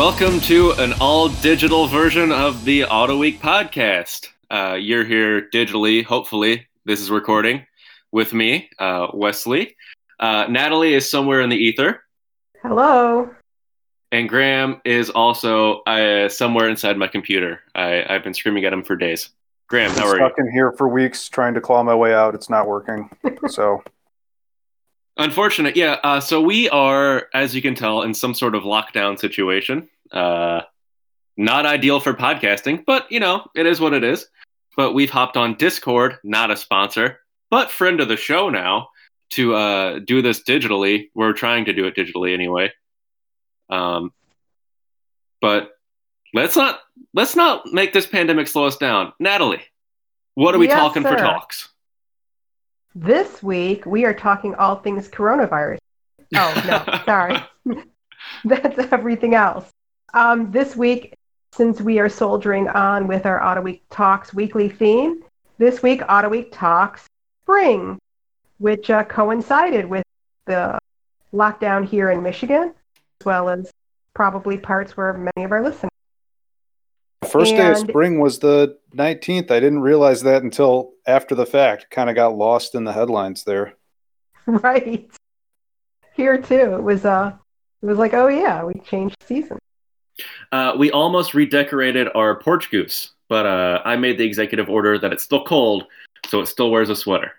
Welcome to an all digital version of the Autoweek podcast. Uh, you're here digitally, hopefully. This is recording with me, uh, Wesley. Uh, Natalie is somewhere in the ether, Hello. and Graham is also uh, somewhere inside my computer. I, I've been screaming at him for days. Graham, how are you? stuck in here for weeks trying to claw my way out. It's not working. So Unfortunate, yeah. Uh, so we are, as you can tell, in some sort of lockdown situation. Uh, not ideal for podcasting, but you know, it is what it is. But we've hopped on Discord, not a sponsor, but friend of the show now, to uh, do this digitally. We're trying to do it digitally anyway. Um, but let's not let's not make this pandemic slow us down. Natalie, what are we Yes, talking for talks? This week we are talking all things coronavirus. Oh, no, sorry. That's everything else. Um, this week, since we are soldiering on with our Autoweek Talks weekly theme, this week Autoweek Talks Spring, which uh, coincided with the lockdown here in Michigan, as well as probably parts where many of our listeners. the first day of spring was the 19th. I didn't realize that until after the fact. Kind of got lost in the headlines there. right. Here too, it was uh, it was like, oh yeah, we changed season. Uh, we almost redecorated our porch goose, but uh, I made the executive order that it's still cold, so it still wears a sweater.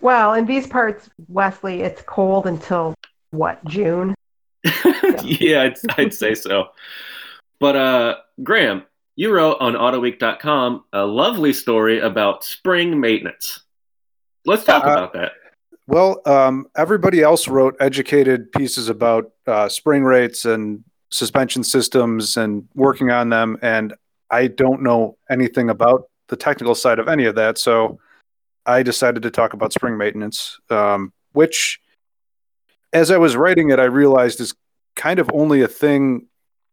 Well, in these parts, Wesley, it's cold until what June. yeah, I'd, I'd say so. But uh, Graham, you wrote on Autoweek.com a lovely story about spring maintenance. Let's talk Uh, about that. Well, um, everybody else wrote educated pieces about uh, spring rates and suspension systems and working on them. And I don't know anything about the technical side of any of that. So I decided to talk about spring maintenance, um, which, as I was writing it, I realized is kind of only a thing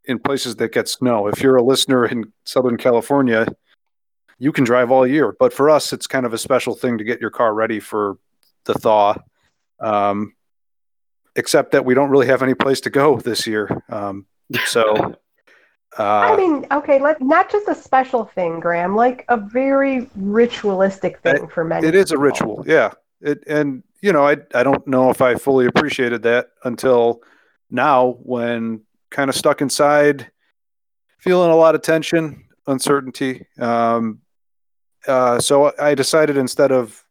in places that get snow. If you're a listener in Southern California, you can drive all year. But for us, it's kind of a special thing to get your car ready for the thaw. Um, except that we don't really have any place to go this year. Um, so, uh, I mean, okay, let not just a special thing, Graham, like a very ritualistic thing for many. it is a ritual. Yeah. It, and, you know, I, I don't know if I fully appreciated that until now when kind of stuck inside, feeling a lot of tension, uncertainty. Um, uh, so I decided instead of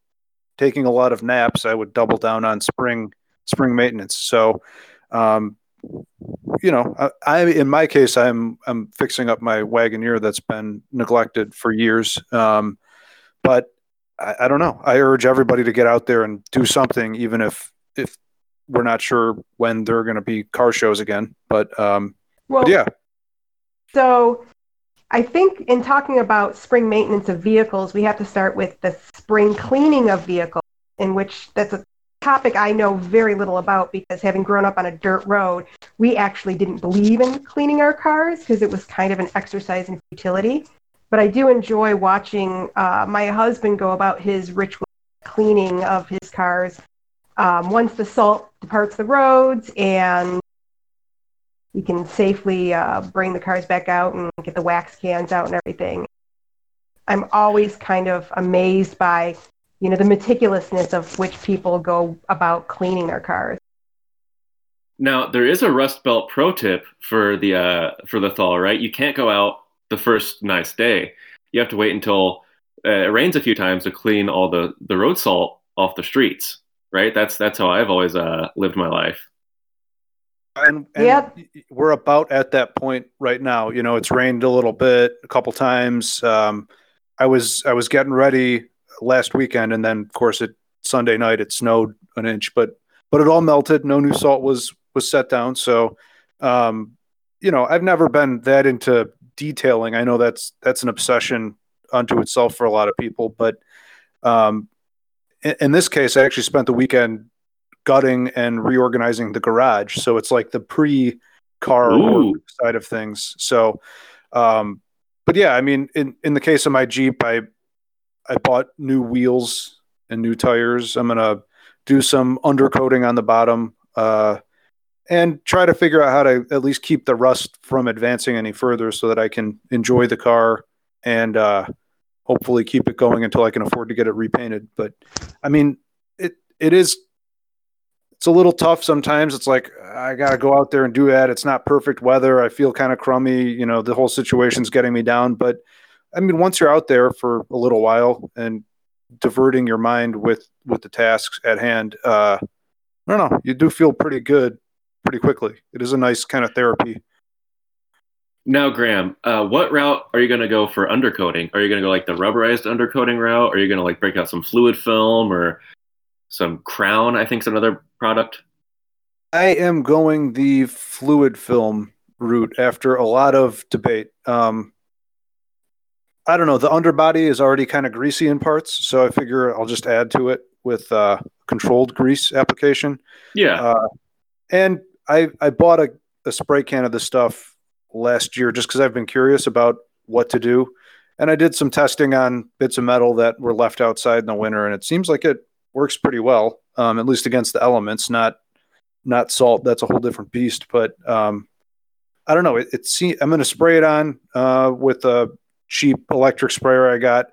taking a lot of naps, I would double down on spring spring maintenance. So, um, you know, I, I in my case, I'm I'm fixing up my Wagoneer that's been neglected for years. Um, but I, I don't know. I urge everybody to get out there and do something, even if if we're not sure when there are going to be car shows again. But um, Well, but yeah, So I think in talking about spring maintenance of vehicles, we have to start with the spring cleaning of vehicles, in which that's a topic I know very little about because having grown up on a dirt road, we actually didn't believe in cleaning our cars because it was kind of an exercise in futility. But I do enjoy watching uh, my husband go about his ritual cleaning of his cars um, once the salt departs the roads and we can safely uh, bring the cars back out and get the wax cans out and everything. I'm always kind of amazed by, you know, the meticulousness of which people go about cleaning their cars. Now there is a Rust Belt pro tip for the uh, for the thaw, right? You can't go out the first nice day. You have to wait until uh, it rains a few times to clean all the the road salt off the streets, right? That's that's how I've always uh, lived my life. and, and Yep. we're about at that point right now. You know, it's rained a little bit, a couple times. Um, I was I was getting ready last weekend, and then of course it Sunday night it snowed an inch, but but it all melted. No new salt was was set down. So, um, you know, I've never been that into detailing. I know that's that's an obsession unto itself for a lot of people, but um, in, in this case, I actually spent the weekend gutting and reorganizing the garage. So it's like the pre car side of things. So, um, but yeah, I mean, in, in the case of my Jeep, I, I bought new wheels and new tires. I'm to do some undercoating on the bottom, uh, and try to figure out how to at least keep the rust from advancing any further so that I can enjoy the car and uh, hopefully keep it going until I can afford to get it repainted. But I mean, it it is it's a little tough sometimes. It's like I got to go out there and do that. It's not perfect weather. I feel kind of crummy. You know, the whole situation's getting me down. But I mean, once you're out there for a little while and diverting your mind with with the tasks at hand, uh, I don't know. You do feel pretty good pretty quickly. It is a nice kind of therapy. Now, Graham, uh, what route are you going to go for undercoating? Are you going to go like the rubberized undercoating route? Are you going to like break out some fluid film or some Krown? I think is another product. I am going the fluid film route after a lot of debate. Um, I don't know. The underbody is already kind of greasy in parts, so I figure I'll just add to it with uh, controlled grease application. Yeah. Uh, and I I bought a, a spray can of this stuff last year just because I've been curious about what to do, and I did some testing on bits of metal that were left outside in the winter, and it seems like it works pretty well, um, at least against the elements. Not not salt. That's a whole different beast. But um, I don't know. It, it see, I'm going to spray it on uh, with a cheap electric sprayer I got.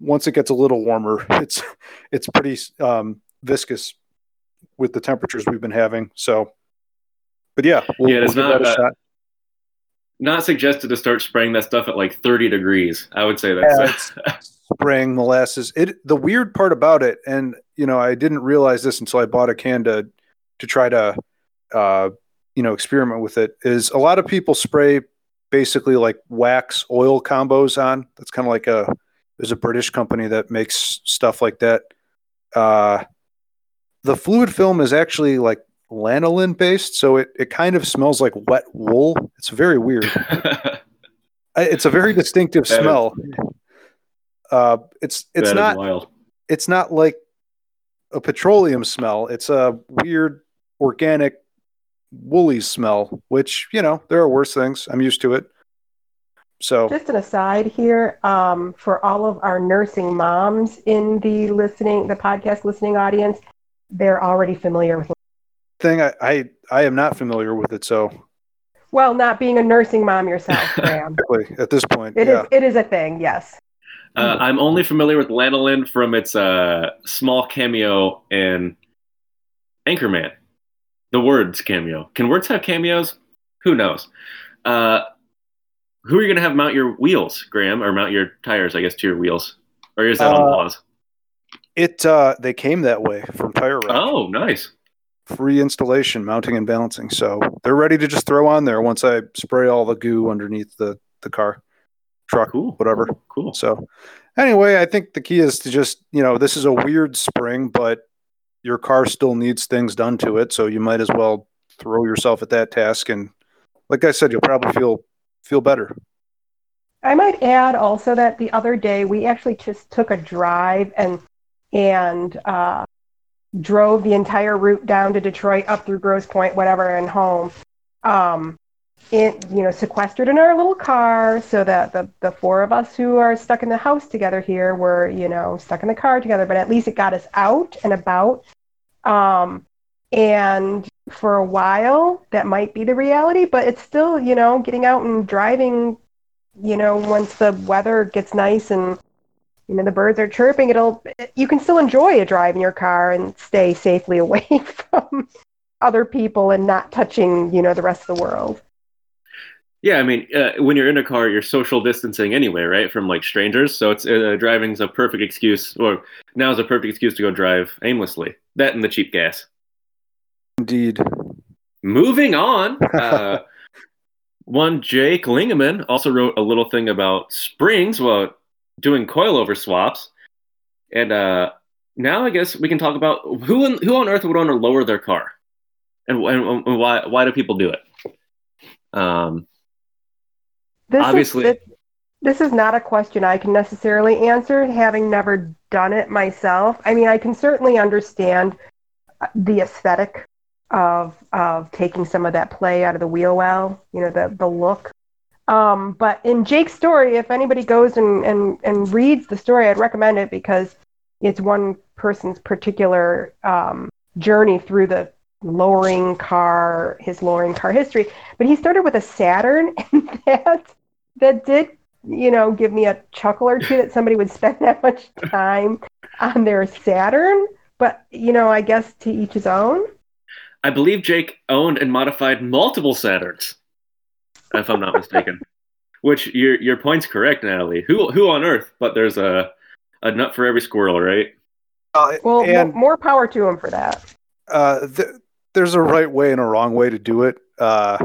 Once it gets a little warmer, it's it's pretty um, viscous with the temperatures we've been having. So but yeah, we'll, yeah, it's we'll not uh, not suggested to start spraying that stuff at like 30 degrees. I would say that's yeah, spraying molasses. It the weird part about it, and you know, I didn't realize this until I bought a can to to try to uh, you know experiment with it. Is a lot of people spray basically like wax oil combos on. That's kind of like a there's a British company that makes stuff like that. Uh, the fluid film is actually like lanolin based, so it, it kind of smells like wet wool. It's very weird. it's a very distinctive that smell. Is, uh, it's it's not it's not like a petroleum smell. It's a weird organic woolly smell, which you know there are worse things. I'm used to it. So just an aside here, um, for all of our nursing moms in the listening, the podcast listening audience, they're already familiar with the thing. I, I, I am not familiar with it, so. Well, not being a nursing mom yourself, Graham. At this point, it yeah. is, It is a thing. Yes. Uh, I'm only familiar with lanolin from its uh, small cameo in Anchorman. The words cameo. Can words have cameos? Who knows? Uh, who are you going to have mount your wheels, Graham, or mount your tires? I guess to your wheels, or is that on uh, pause? It uh, they came that way from Tire Rack. Oh, nice free installation, mounting and balancing. So they're ready to just throw on there once I spray all the goo underneath the, the car, truck, cool. whatever. Cool. So anyway, I think the key is to just, you know, this is a weird spring, but your car still needs things done to it. So you might as well throw yourself at that task. And like I said, you'll probably feel, feel better. I might add also that the other day we actually just took a drive and and uh, drove the entire route down to Detroit, up through Grosse Pointe, whatever, and home. Um, it, you know, sequestered in our little car so that the, the four of us who are stuck in the house together here were, you know, stuck in the car together, but at least it got us out and about. Um, and for a while, that might be the reality, but it's still, you know, getting out and driving, you know, once the weather gets nice and you know the birds are chirping it'll you can still enjoy a drive in your car and stay safely away from other people and not touching you know the rest of the world yeah i mean uh, when you're in a car you're social distancing anyway right from like strangers. So it's uh, driving's a perfect excuse or now is a perfect excuse to go drive aimlessly. That and the cheap gas. Indeed. Moving on uh, one jake lingeman also wrote a little thing about springs well doing coilover swaps. And uh, now I guess we can talk about who in, who on earth would want to lower their car, and, and, and why why do people do it? Um, this obviously, is, this, this is not a question I can necessarily answer, having never done it myself. I mean, I can certainly understand the aesthetic of of taking some of that play out of the wheel well, you know, the the look um, but in Jake's story, if anybody goes and, and, and reads the story, I'd recommend it because it's one person's particular um, journey through the lowering car, his lowering car history. But he started with a Saturn, and that that did, you know, give me a chuckle or two that somebody would spend that much time on their Saturn. But you know, I guess to each his own. I believe Jake owned and modified multiple Saturns, if I'm not mistaken. Which your your point's correct, Natalie. Who who on earth? But there's a a nut for every squirrel, right? Uh, Well, and mo- more power to him for that. uh, th- there's a right way and a wrong way to do it. Uh,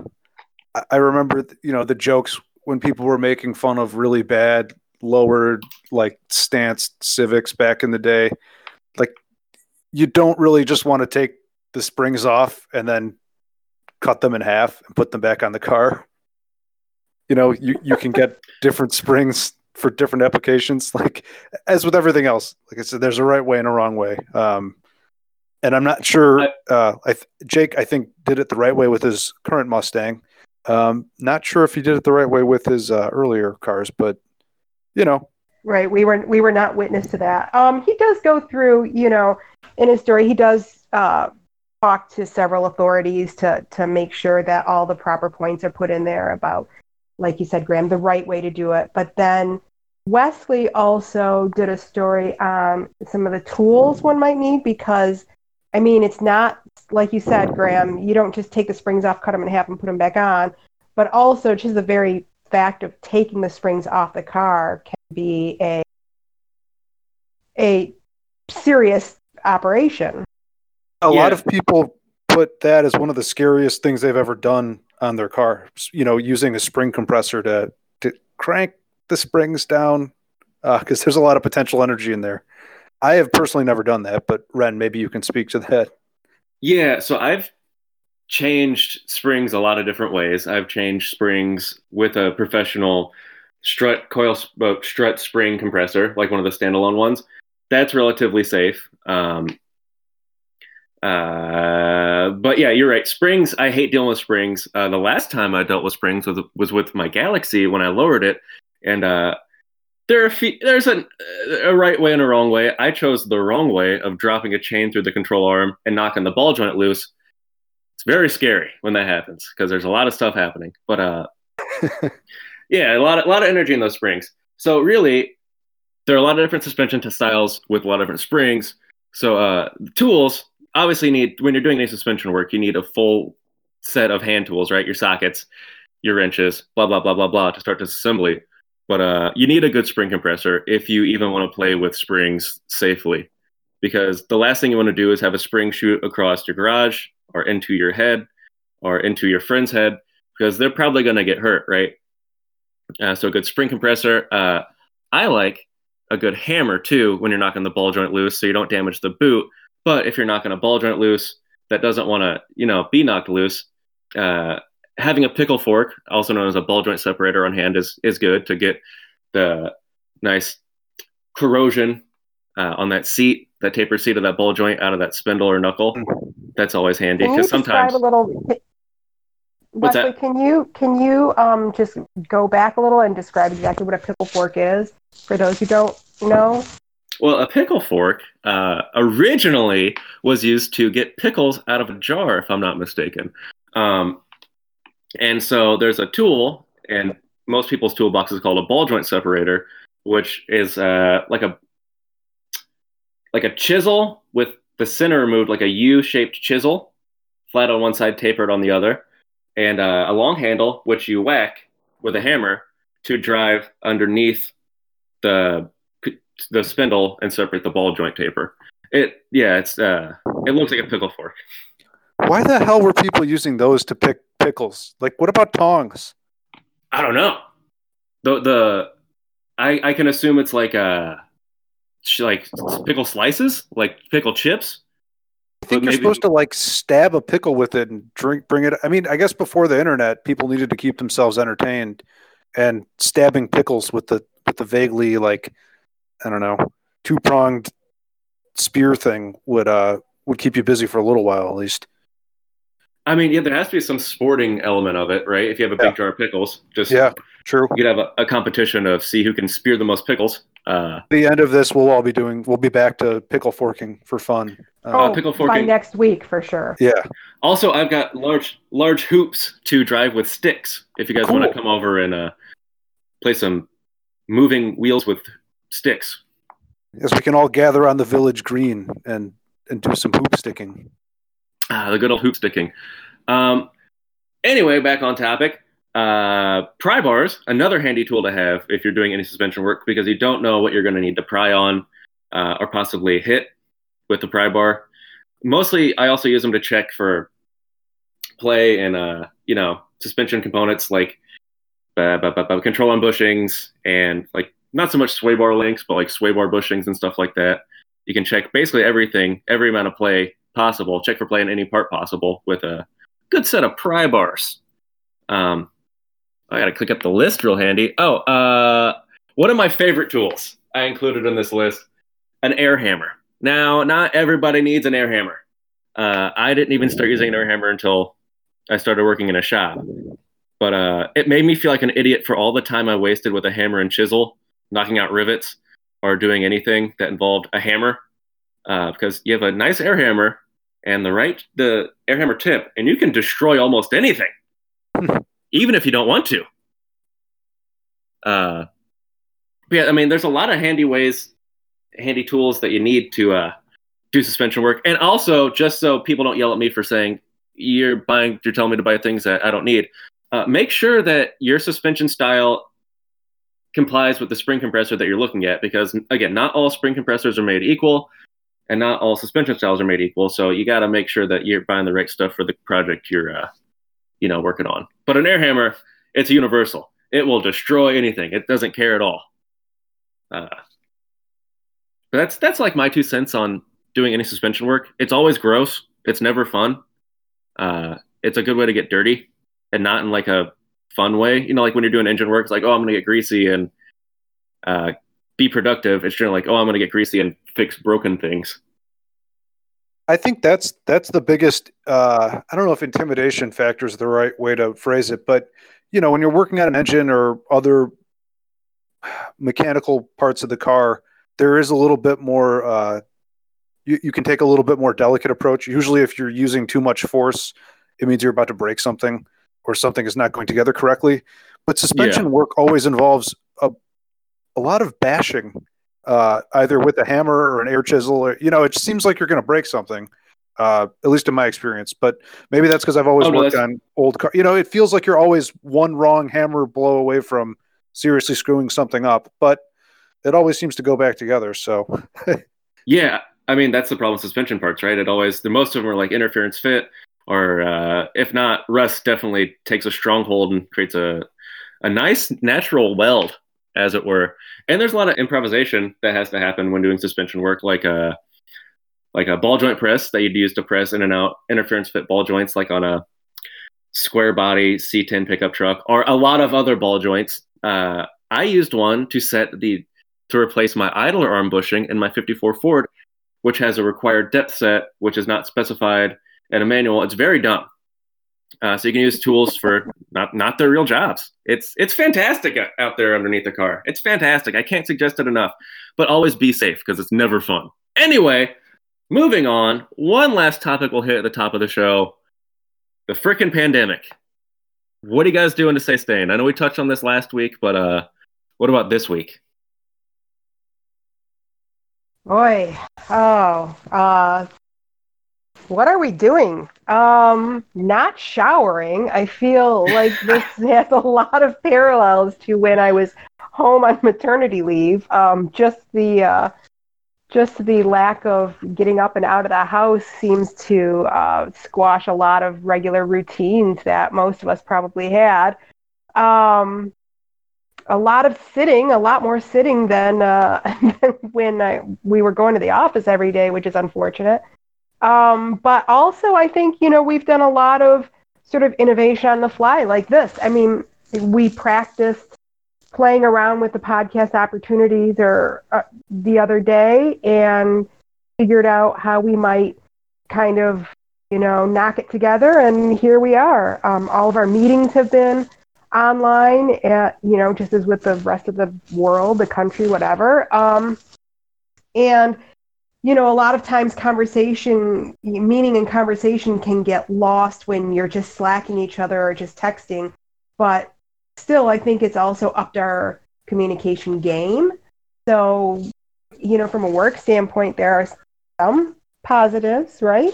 I- remember, you know, the jokes when people were making fun of really bad lowered like stance Civics back in the day. Like, you don't really just want to take the springs off and then cut them in half and put them back on the car. You know, you, you can get different springs for different applications. Like, as with everything else, like I said, there's a right way and a wrong way. Um, and I'm not sure. Uh, I th- Jake, I think, did it the right way with his current Mustang. Um, not sure if he did it the right way with his uh, earlier cars, but you know, Right. We were we were not witness to that. Um, he does go through, you know, in his story, he does uh, talk to several authorities to to make sure that all the proper points are put in there about, like you said, Graham, the right way to do it. But then Wesley also did a story on some of the tools one might need because, I mean, it's not like you said, Graham. You don't just take the springs off, cut them in half, and put them back on. But also, just the very fact of taking the springs off the car can be a a serious operation. a Yeah. lot of people put that as one of the scariest things they've ever done on their car. You know, using a spring compressor to to crank the springs down uh, because there's a lot of potential energy in there. I have personally never done that, but Wren, maybe you can speak to that. Yeah, so I've changed springs a lot of different ways. I've changed springs with a professional strut coil uh, strut spring compressor, like one of the standalone ones. That's relatively safe. Um, uh, but yeah, you're right. Springs, I hate dealing with springs. Uh, the last time I dealt with springs was was with my Galaxie when I lowered it, and uh, there are few, there's a, a right way and a wrong way. I chose the wrong way of dropping a chain through the control arm and knocking the ball joint loose. It's very scary when that happens because there's a lot of stuff happening. But uh, yeah, a lot of, a lot of energy in those springs. So really, there are a lot of different suspension styles with a lot of different springs. So uh, tools obviously need when you're doing any suspension work, you need a full set of hand tools, right? Your sockets, your wrenches, blah blah blah blah blah to start this assembly. But uh, you need a good spring compressor if you even want to play with springs safely, because the last thing you want to do is have a spring shoot across your garage or into your head or into your friend's head, because they're probably going to get hurt, right? Uh, so a good spring compressor. Uh, I like a good hammer too when you're knocking the ball joint loose, so you don't damage the boot. But if you're knocking a ball joint loose that doesn't want to, you know, be knocked loose, uh, having a pickle fork, also known as a ball joint separator on hand, is is good to get the nice corrosion uh, on that seat, that taper seat of that ball joint out of that spindle or knuckle. That's always handy Can you because describe sometimes a little? What's Wesley, that? can you can you um just go back a little and describe exactly what a pickle fork is for those who don't know? Well, a pickle fork uh, originally was used to get pickles out of a jar, if I'm not mistaken. Um, and so there's a tool, and most people's toolbox is called a ball joint separator, which is uh, like a like a chisel with the center removed, like a U-shaped chisel, flat on one side, tapered on the other, and uh, a long handle which you whack with a hammer to drive underneath the the spindle and separate the ball joint taper. It yeah, it's uh it looks like a pickle fork. Why the hell were people using those to pick pickles? Like, what about tongs? I don't know. The the I I can assume it's like uh sh- like pickle slices, like pickle chips. I think But you're maybe- supposed to like stab a pickle with it and drink, bring it. I mean, I guess before the internet, people needed to keep themselves entertained, and stabbing pickles with the with the vaguely like, I don't know, two pronged spear thing would uh would keep you busy for a little while at least. I mean, yeah, there has to be some sporting element of it, right? If you have a big Yeah. jar of pickles, just Yeah, true. you could have a, a competition of see who can spear the most pickles. Uh, the end of this, we'll all be doing. We'll be back to pickle forking for fun. Oh, Uh, pickle by forking. next week for sure. Yeah. Also, I've got large large hoops to drive with sticks. If you guys want to come over and uh, play some moving wheels with sticks. Yes, we can all gather on the village green and and do some hoop sticking. Ah, the good old hoop sticking. Um, anyway, back on topic. Uh, pry bars, another handy tool to have if you're doing any suspension work because you don't know what you're going to need to pry on uh, or possibly hit with the pry bar. Mostly, I also use them to check for play and uh, you know suspension components like uh, control on bushings and like not so much sway bar links, but like sway bar bushings and stuff like that. You can check basically everything, every amount of play possible. Check for play in any part possible with a good set of pry bars. Um, I gotta click up the list real handy. Oh, uh, one of my favorite tools I included in this list: an air hammer. Now, not everybody needs an air hammer. Uh, I didn't even start using an air hammer until I started working in a shop. But uh, it made me feel like an idiot for all the time I wasted with a hammer and chisel, knocking out rivets or doing anything that involved a hammer. Uh, because you have a nice air hammer and the right the air hammer tip, and you can destroy almost anything, even if you don't want to. Uh, yeah, I mean, there's a lot of handy ways, handy tools that you need to uh, do suspension work, and also just so people don't yell at me for saying you're buying, you're telling me to buy things that I don't need. Uh, make sure that your suspension style complies with the spring compressor that you're looking at, because again, not all spring compressors are made equal and not all suspension styles are made equal. So you got to make sure that you're buying the right stuff for the project you're, uh, you know, working on. But an air hammer, it's universal. It will destroy anything. It doesn't care at all. Uh, but that's that's like my two cents on doing any suspension work. It's always gross. It's never fun. Uh, it's a good way to get dirty, and not in like a fun way. You know, like when you're doing engine work, it's like, oh, I'm gonna get greasy and uh, be productive. It's generally like, oh, I'm gonna get greasy and fix broken things. I think that's that's the biggest. Uh, I don't know if intimidation factor is the right way to phrase it, but you know, when you're working on an engine or other mechanical parts of the car, there is a little bit more. Uh, you, you can take a little bit more delicate approach. Usually, if you're using too much force, it means you're about to break something or something is not going together correctly. But suspension work always involves a lot of bashing uh, either with a hammer or an air chisel. Or, you know, it seems like you're going to break something, uh, at least in my experience. But maybe that's because I've always Oh, no, worked that's- on old car. You know, it feels like you're always one wrong hammer blow away from seriously screwing something up, but it always seems to go back together. So Yeah, I mean that's the problem with suspension parts, right? It always the most of them are like interference fit, or uh, if not, rust definitely takes a stronghold and creates a a nice natural weld, as it were. And there's a lot of improvisation that has to happen when doing suspension work, like a like a ball joint press that you'd use to press in and out interference fit ball joints, like on a square body C10 pickup truck, or a lot of other ball joints. Uh, I used one to set the to replace my idler arm bushing in my 54 Ford, which has a required depth set, which is not specified in a manual. It's very dumb. Uh, so you can use tools for not not their real jobs. It's it's fantastic out there underneath the car. It's fantastic. I can't suggest it enough. But always be safe because it's never fun. Anyway, moving on. One last topic we'll hit at the top of the show: the frickin' pandemic. What are you guys doing to stay sane? I know we touched on this last week, but uh, what about this week? Boy, oh, uh, what are we doing? Um, not showering. I feel like this has a lot of parallels to when I was home on maternity leave. Um, just the uh, just the lack of getting up and out of the house seems to uh, squash a lot of regular routines that most of us probably had. Um, a lot of sitting, a lot more sitting than, uh, than when I, we were going to the office every day, which is unfortunate. Um, but also, I think you know we've done a lot of sort of innovation on the fly, like this. I mean, we practiced playing around with the podcast opportunities or uh, the other day and figured out how we might kind of you know knock it together, and here we are. Um, all of our meetings have been online at you know just as with the rest of the world the country whatever um and you know, a lot of times conversation, meaning and conversation can get lost when you're just slacking each other or just texting. But still, I think it's also upped our communication game. So, you know, from a work standpoint, there are some positives, right?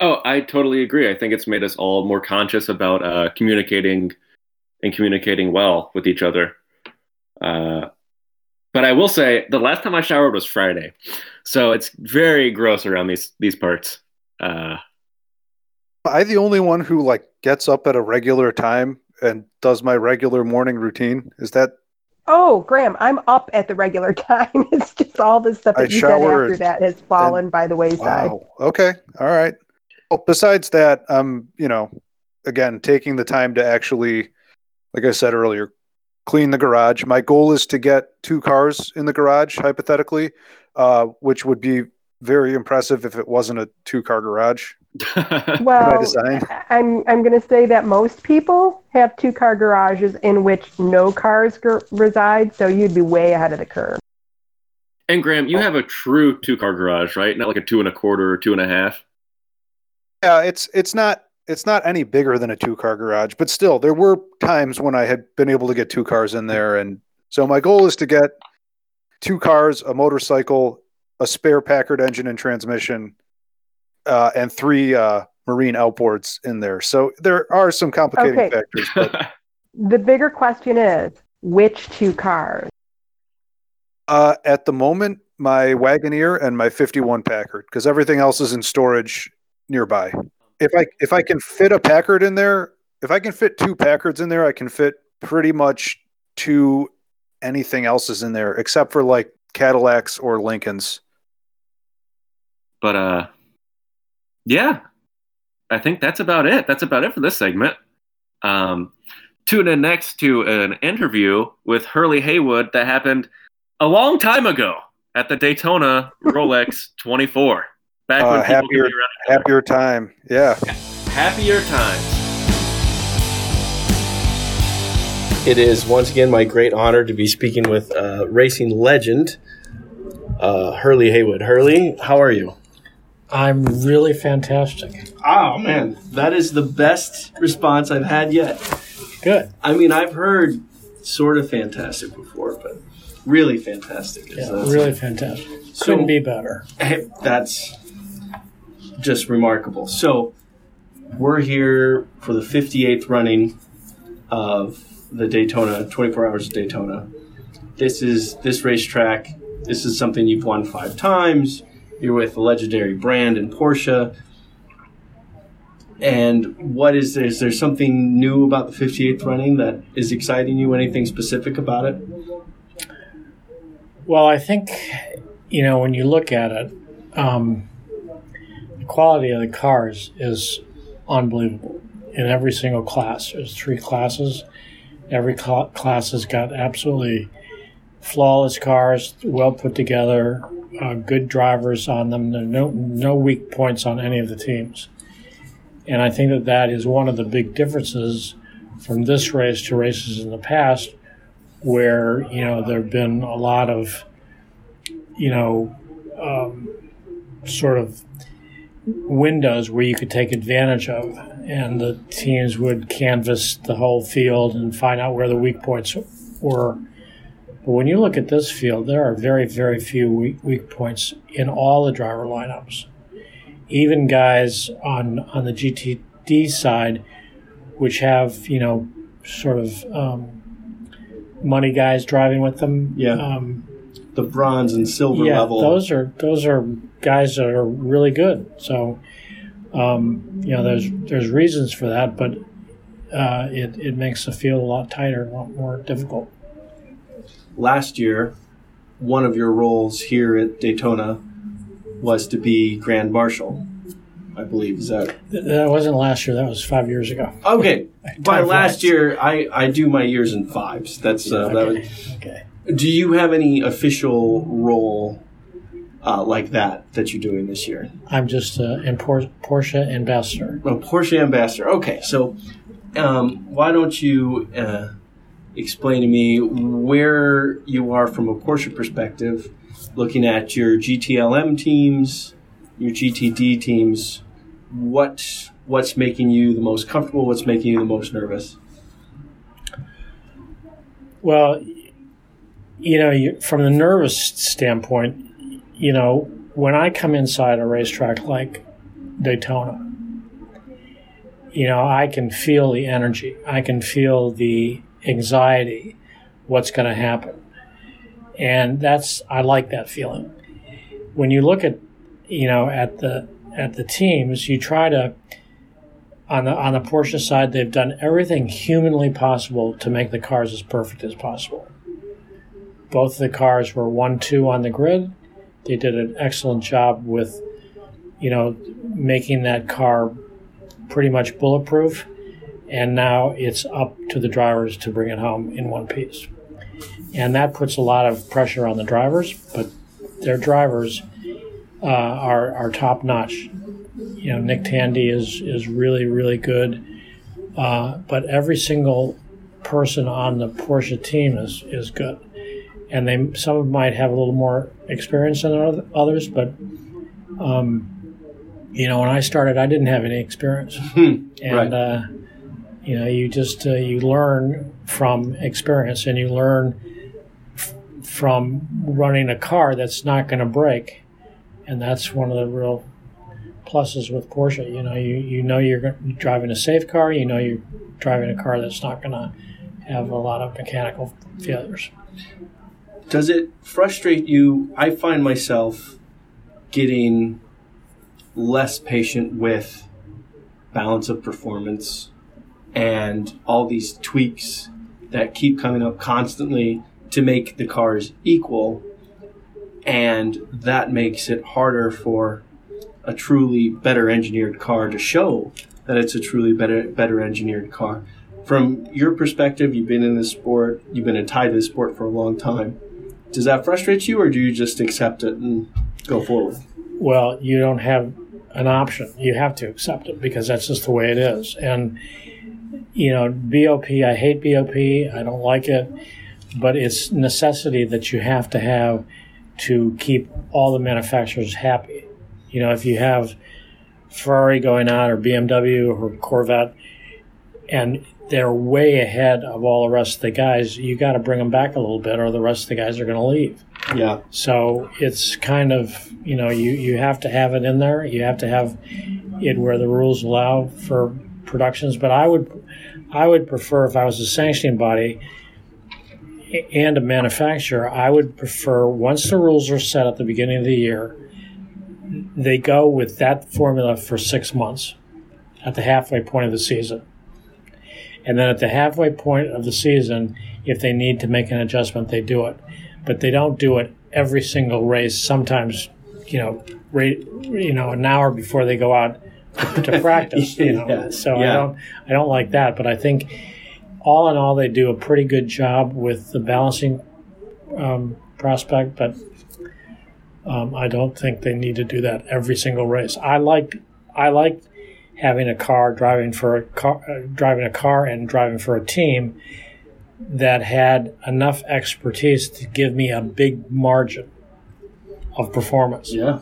Oh, I totally agree. I think it's made us all more conscious about uh, communicating and communicating well with each other. Uh, but I will say the last time I showered was Friday, so it's very gross around these these parts. Uh, I the only one who like gets up at a regular time and does my regular morning routine. Is that? Oh, Graham, I'm up at the regular time. It's just all the stuff that I you said after that has fallen and, by the wayside. Wow. Okay. All right. Well, besides that, I'm um, you know, again, taking the time to actually, like I said earlier, clean the garage. My goal is to get two cars in the garage, hypothetically, uh, which would be very impressive if it wasn't a two car garage. well, I'm I'm going to say that most people have two car garages in which no cars reside, so you'd be way ahead of the curve. And Graham, you have a true two car garage, right? Not like a two and a quarter or two and a half. Yeah, it's it's not it's not any bigger than a two car garage, but still, there were times when I had been able to get two cars in there. And so my goal is to get two cars, a motorcycle, a spare Packard engine and transmission, uh, and three uh, marine outboards in there. So there are some complicating okay. factors. But... the bigger question is which two cars? Uh, at the moment, my Wagoneer and my 51 Packard, because everything else is in storage nearby if I if I can fit a Packard in there, if I can fit two Packards in there, I can fit pretty much two anything else is in there except for like Cadillacs or Lincolns. But uh yeah. I think that's about it. That's about it for this segment. Um tune in next to an interview with Hurley Haywood that happened a long time ago at the Daytona Rolex 24. Back uh, when happier, happier time. Yeah. Happier times. It is once again my great honor to be speaking with uh, racing legend uh, Hurley Haywood. Hurley, how are you? I'm really fantastic. Oh man, that is the best response I've had yet. Good. I mean, I've heard sort of fantastic before, but really fantastic. Yeah, really fantastic. Couldn't so, be better. That's just remarkable. So we're here for the 58th running of the Daytona, 24 Hours of Daytona. This is this racetrack. This is something you've won five times. You're with the legendary brand and Porsche. And what is there? Is there something new about the 58th running that is exciting you? Anything specific about it? Well, I think, you know, when you look at it, um, the quality of the cars is unbelievable in every single class. There's three classes. Every cl- class has got absolutely flawless cars, well put together, uh, good drivers on them. There are no no weak points on any of the teams, and I think that that is one of the big differences from this race to races in the past, where you know there have been a lot of you know um, sort of windows where you could take advantage of, and the teams would canvass the whole field and find out where the weak points were. But when you look at this field, there are very, very few weak, weak points in all the driver lineups. Even guys on on the GTD side, which have you know sort of um, money guys driving with them. Yeah. Um, the bronze and silver yeah, level. Those are those are guys that are really good. So, um, you know, there's there's reasons for that, but uh, it it makes the field a lot tighter, and a lot more difficult. Last year, one of your roles here at Daytona was to be Grand Marshal. I believe is that. That wasn't last year. That was five years ago. Okay, by last year, I I do my years in fives. That's uh, okay. that was, okay. Do you have any official role uh, like that that you're doing this year? I'm just a Porsche ambassador. A Porsche ambassador. Okay, so um, why don't you uh, explain to me where you are from a Porsche perspective looking at your GTLM teams, your GTD teams, what what's making you the most comfortable? What's making you the most nervous? Well, you know, you, from the nervous standpoint, you know, when I come inside a racetrack like Daytona, you know, I can feel the energy. I can feel the anxiety. What's going to happen? And that's I like that feeling. When you look at, you know, at the at the teams, you try to on the on the Porsche side, they've done everything humanly possible to make the cars as perfect as possible. Both the cars were one two on the grid. They did an excellent job with, you know, making that car pretty much bulletproof, and now it's up to the drivers to bring it home in one piece. And that puts a lot of pressure on the drivers, but their drivers uh, are, are top notch. You know, Nick Tandy is, is really, really good. Uh, but every single person on the Porsche team is, is good. And they some might have a little more experience than others, but um, you know, when I started, I didn't have any experience, Hmm. and Right. uh, you know, you just uh, you learn from experience, and you learn f- from running a car that's not going to break, and that's one of the real pluses with Porsche. You know, you you know you're driving a safe car, you know you're driving a car that's not going to have a lot of mechanical failures. Does it frustrate you? I find myself getting less patient with balance of performance and all these tweaks that keep coming up constantly to make the cars equal. And that makes it harder for a truly better engineered car to show that it's a truly better better engineered car. From your perspective, you've been in this sport, you've been tied to this sport for a long time. Does that frustrate you, or do you just accept it and go forward? well, you don't have an option. You have to accept it because that's just the way it is. And you know, BOP. I hate BOP. I don't like it, but it's necessity that you have to have to keep all the manufacturers happy. You know, if you have Ferrari going out or BMW or Corvette, and they're way ahead of all the rest of the guys, you got to bring them back a little bit, or the rest of the guys are going to leave. Yeah, So it's kind of you know you you have to have it in there. You have to have it where the rules allow for productions. But I would I would prefer if I was a sanctioning body and a manufacturer, I would prefer once the rules are set at the beginning of the year, they go with that formula for six months at the halfway point of the season. And then at the halfway point of the season, if they need to make an adjustment, they do it. But they don't do it every single race. Sometimes, you know, you know, an hour before they go out to, practice. You know, Yeah, so I don't, I don't like that. But I think, all in all, they do a pretty good job with the balancing um, prospect. But um, I don't think they need to do that every single race. I like, I like having a car driving for a car, uh, driving a car and driving for a team that had enough expertise to give me a big margin of performance. yeah,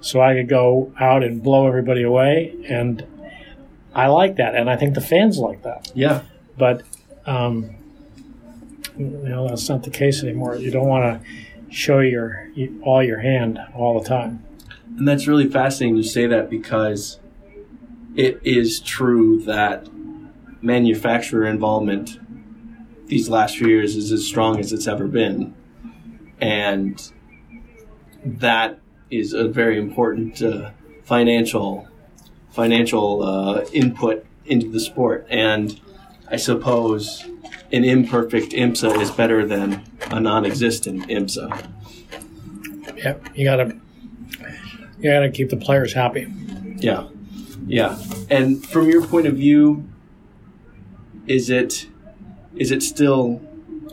So I could go out and blow everybody away. And I like that. And I think the fans like that. yeah. But, um, you know, that's not the case anymore. You don't want to show your all your hand all the time. And that's really fascinating you say that because it is true that manufacturer involvement these last few years is as strong as it's ever been. And that is a very important uh, financial financial uh, input into the sport. And I suppose an imperfect IMSA is better than a non-existent IMSA. Yep, you gotta you gotta keep the players happy. Yeah, yeah. And from your point of view, is it is it still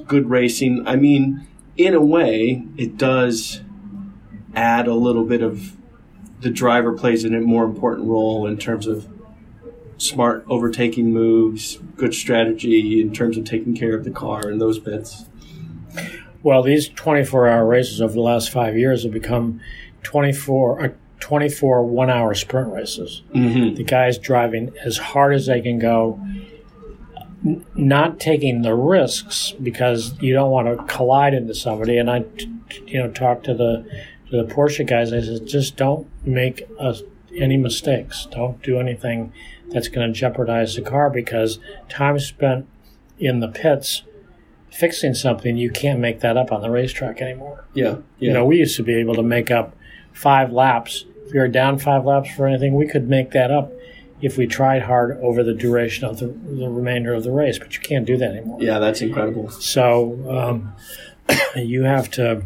good racing? I mean, in a way, it does add a little bit of the driver plays a more important role in terms of smart overtaking moves, good strategy in terms of taking care of the car and those bits. Well, these 24 hour races over the last five years have become 24, uh, 24 one hour sprint races. Mm-hmm. The guys driving as hard as they can go, n- not taking the risks because you don't want to collide into somebody. And I, t- t- you know, talked to the to the Porsche guys. I said, just don't make us any mistakes. Don't do anything that's going to jeopardize the car because time spent in the pits fixing something, you can't make that up on the racetrack anymore. Yeah. Yeah. You know, we used to be able to make up five laps. If we were down five laps for anything, we could make that up if we tried hard over the duration of the, the remainder of the race. But you can't do that anymore. yeah, that's incredible. So um, you have to,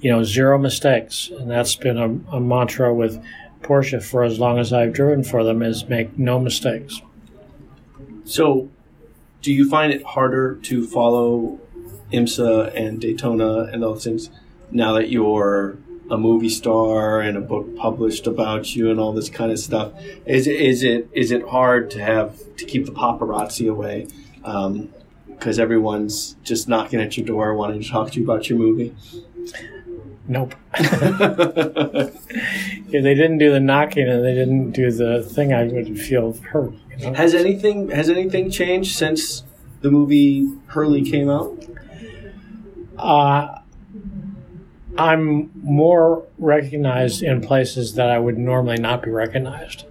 you know, zero mistakes, and that's been a, a mantra with Porsche for as long as I've driven for them is make no mistakes. So, do you find it harder to follow IMSA and Daytona and those things now that you're a movie star and a book published about you and all this kind of stuff? Is it is it is it hard to have to keep the paparazzi away? Because everyone's just knocking at your door wanting to talk to you about your movie. Nope. if they didn't do the knocking and they didn't do the thing, I would feel hurt. You know? Has anything has anything changed since the movie Hurley came out? Uh, I'm more recognized in places that I would normally not be recognized.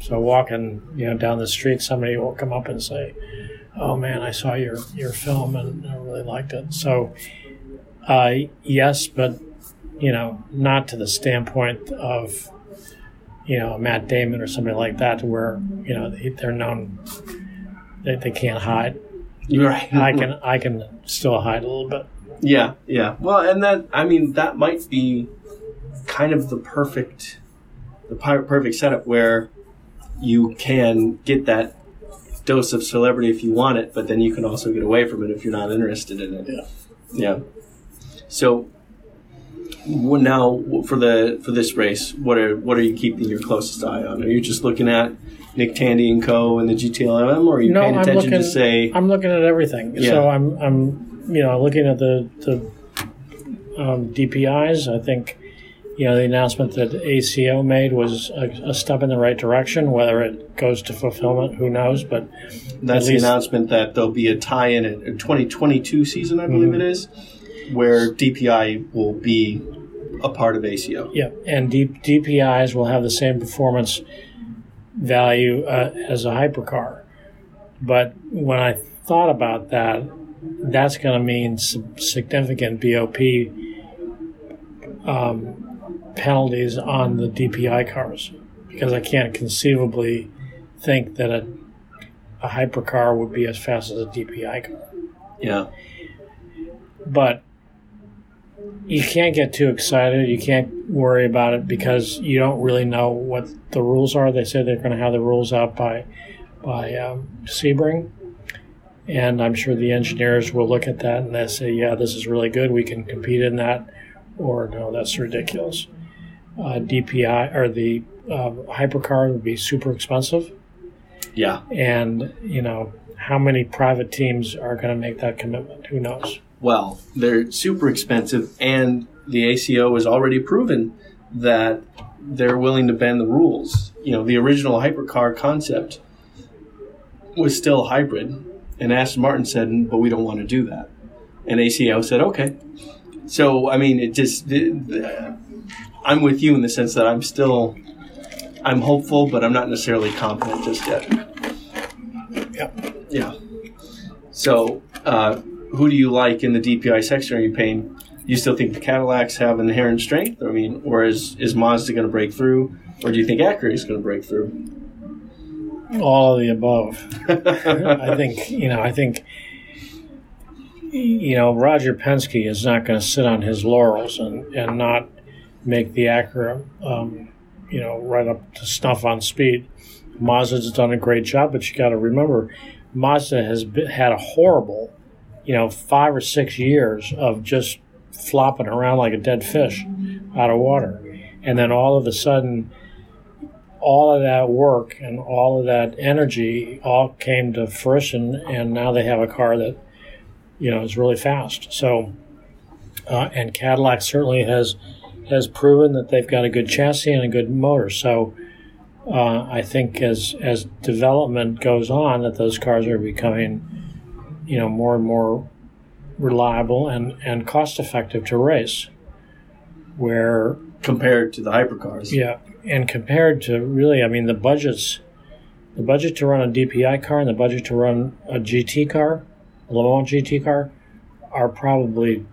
So walking, you know, down the street, somebody will come up and say, "Oh man, I saw your your film and I really liked it." So, uh, yes, but you know, not to the standpoint of you know Matt Damon or somebody like that, where you know they, they're known they, they can't hide. Right. I can I can still hide a little bit. Yeah, yeah. Well, and that I mean that might be kind of the perfect the perfect setup where you can get that dose of celebrity if you want it, but then you can also get away from it if you're not interested in it. Yeah. Yeah. So now for the for this race, what are what are you keeping your closest eye on? Are you just looking at Nick Tandy and Co. and the GTLM, or are you No, paying I'm attention to say I'm looking at everything. Yeah. So I'm, I'm, you know, looking at the the um, DPIs. I think, you know, the announcement that ACO made was a, a step in the right direction. Whether it goes to fulfillment, who knows? But That's the announcement that there'll be a tie-in at a 2022 season, I believe Mm-hmm. it is, where DPI will be a part of ACO. yeah, and D, DPIs will have the same performance value uh, as a hypercar. But when I thought about that, that's going to mean significant BOP um, penalties on the DPI cars because I can't conceivably think that a, a hypercar would be as fast as a DPI car. Yeah, But you can't get too excited. You can't worry about it because you don't really know what the rules are. They said they're going to have the rules out by by um, Sebring, and I'm sure the engineers will look at that and they say, "Yeah, this is really good. We can compete in that," or "No, that's ridiculous." Uh, DPI or the uh, hypercar would be super expensive, yeah. and you know how many private teams are going to make that commitment? Who knows? Well, they're super expensive, and the ACO has already proven that they're willing to bend the rules. You know, the original hypercar concept was still hybrid, and Aston Martin said, "But we don't want to do that," and ACO said, "Okay." So, I mean, it just the- I'm with you in the sense that I'm still I'm hopeful, but I'm not necessarily confident just yet. Yeah. Yeah. So, uh, who do you like in the DPI section? Are you paying? You still think the Cadillacs have inherent strength? I mean, or is is Mazda going to break through, or do you think Acura is going to break through? All of the above. I think you know. I think you know Roger Penske is not going to sit on his laurels and and not make the Acura, um, you know, right up to snuff on speed. Mazda's done a great job, but you got to remember, Mazda has been, had a horrible, you know, five or six years of just flopping around like a dead fish out of water, and then all of a sudden all of that work and all of that energy all came to fruition, and now they have a car that you know, is really fast. So, uh, and Cadillac certainly has has proven that they've got a good chassis and a good motor. So, uh, I think as as development goes on, that those cars are becoming, you know, more and more reliable and and cost effective to race. Where compared to the hypercars. yeah, and compared to really, I mean, the budgets, the budget to run a DPI car and the budget to run a GT car, a Le Mans GT car, are probably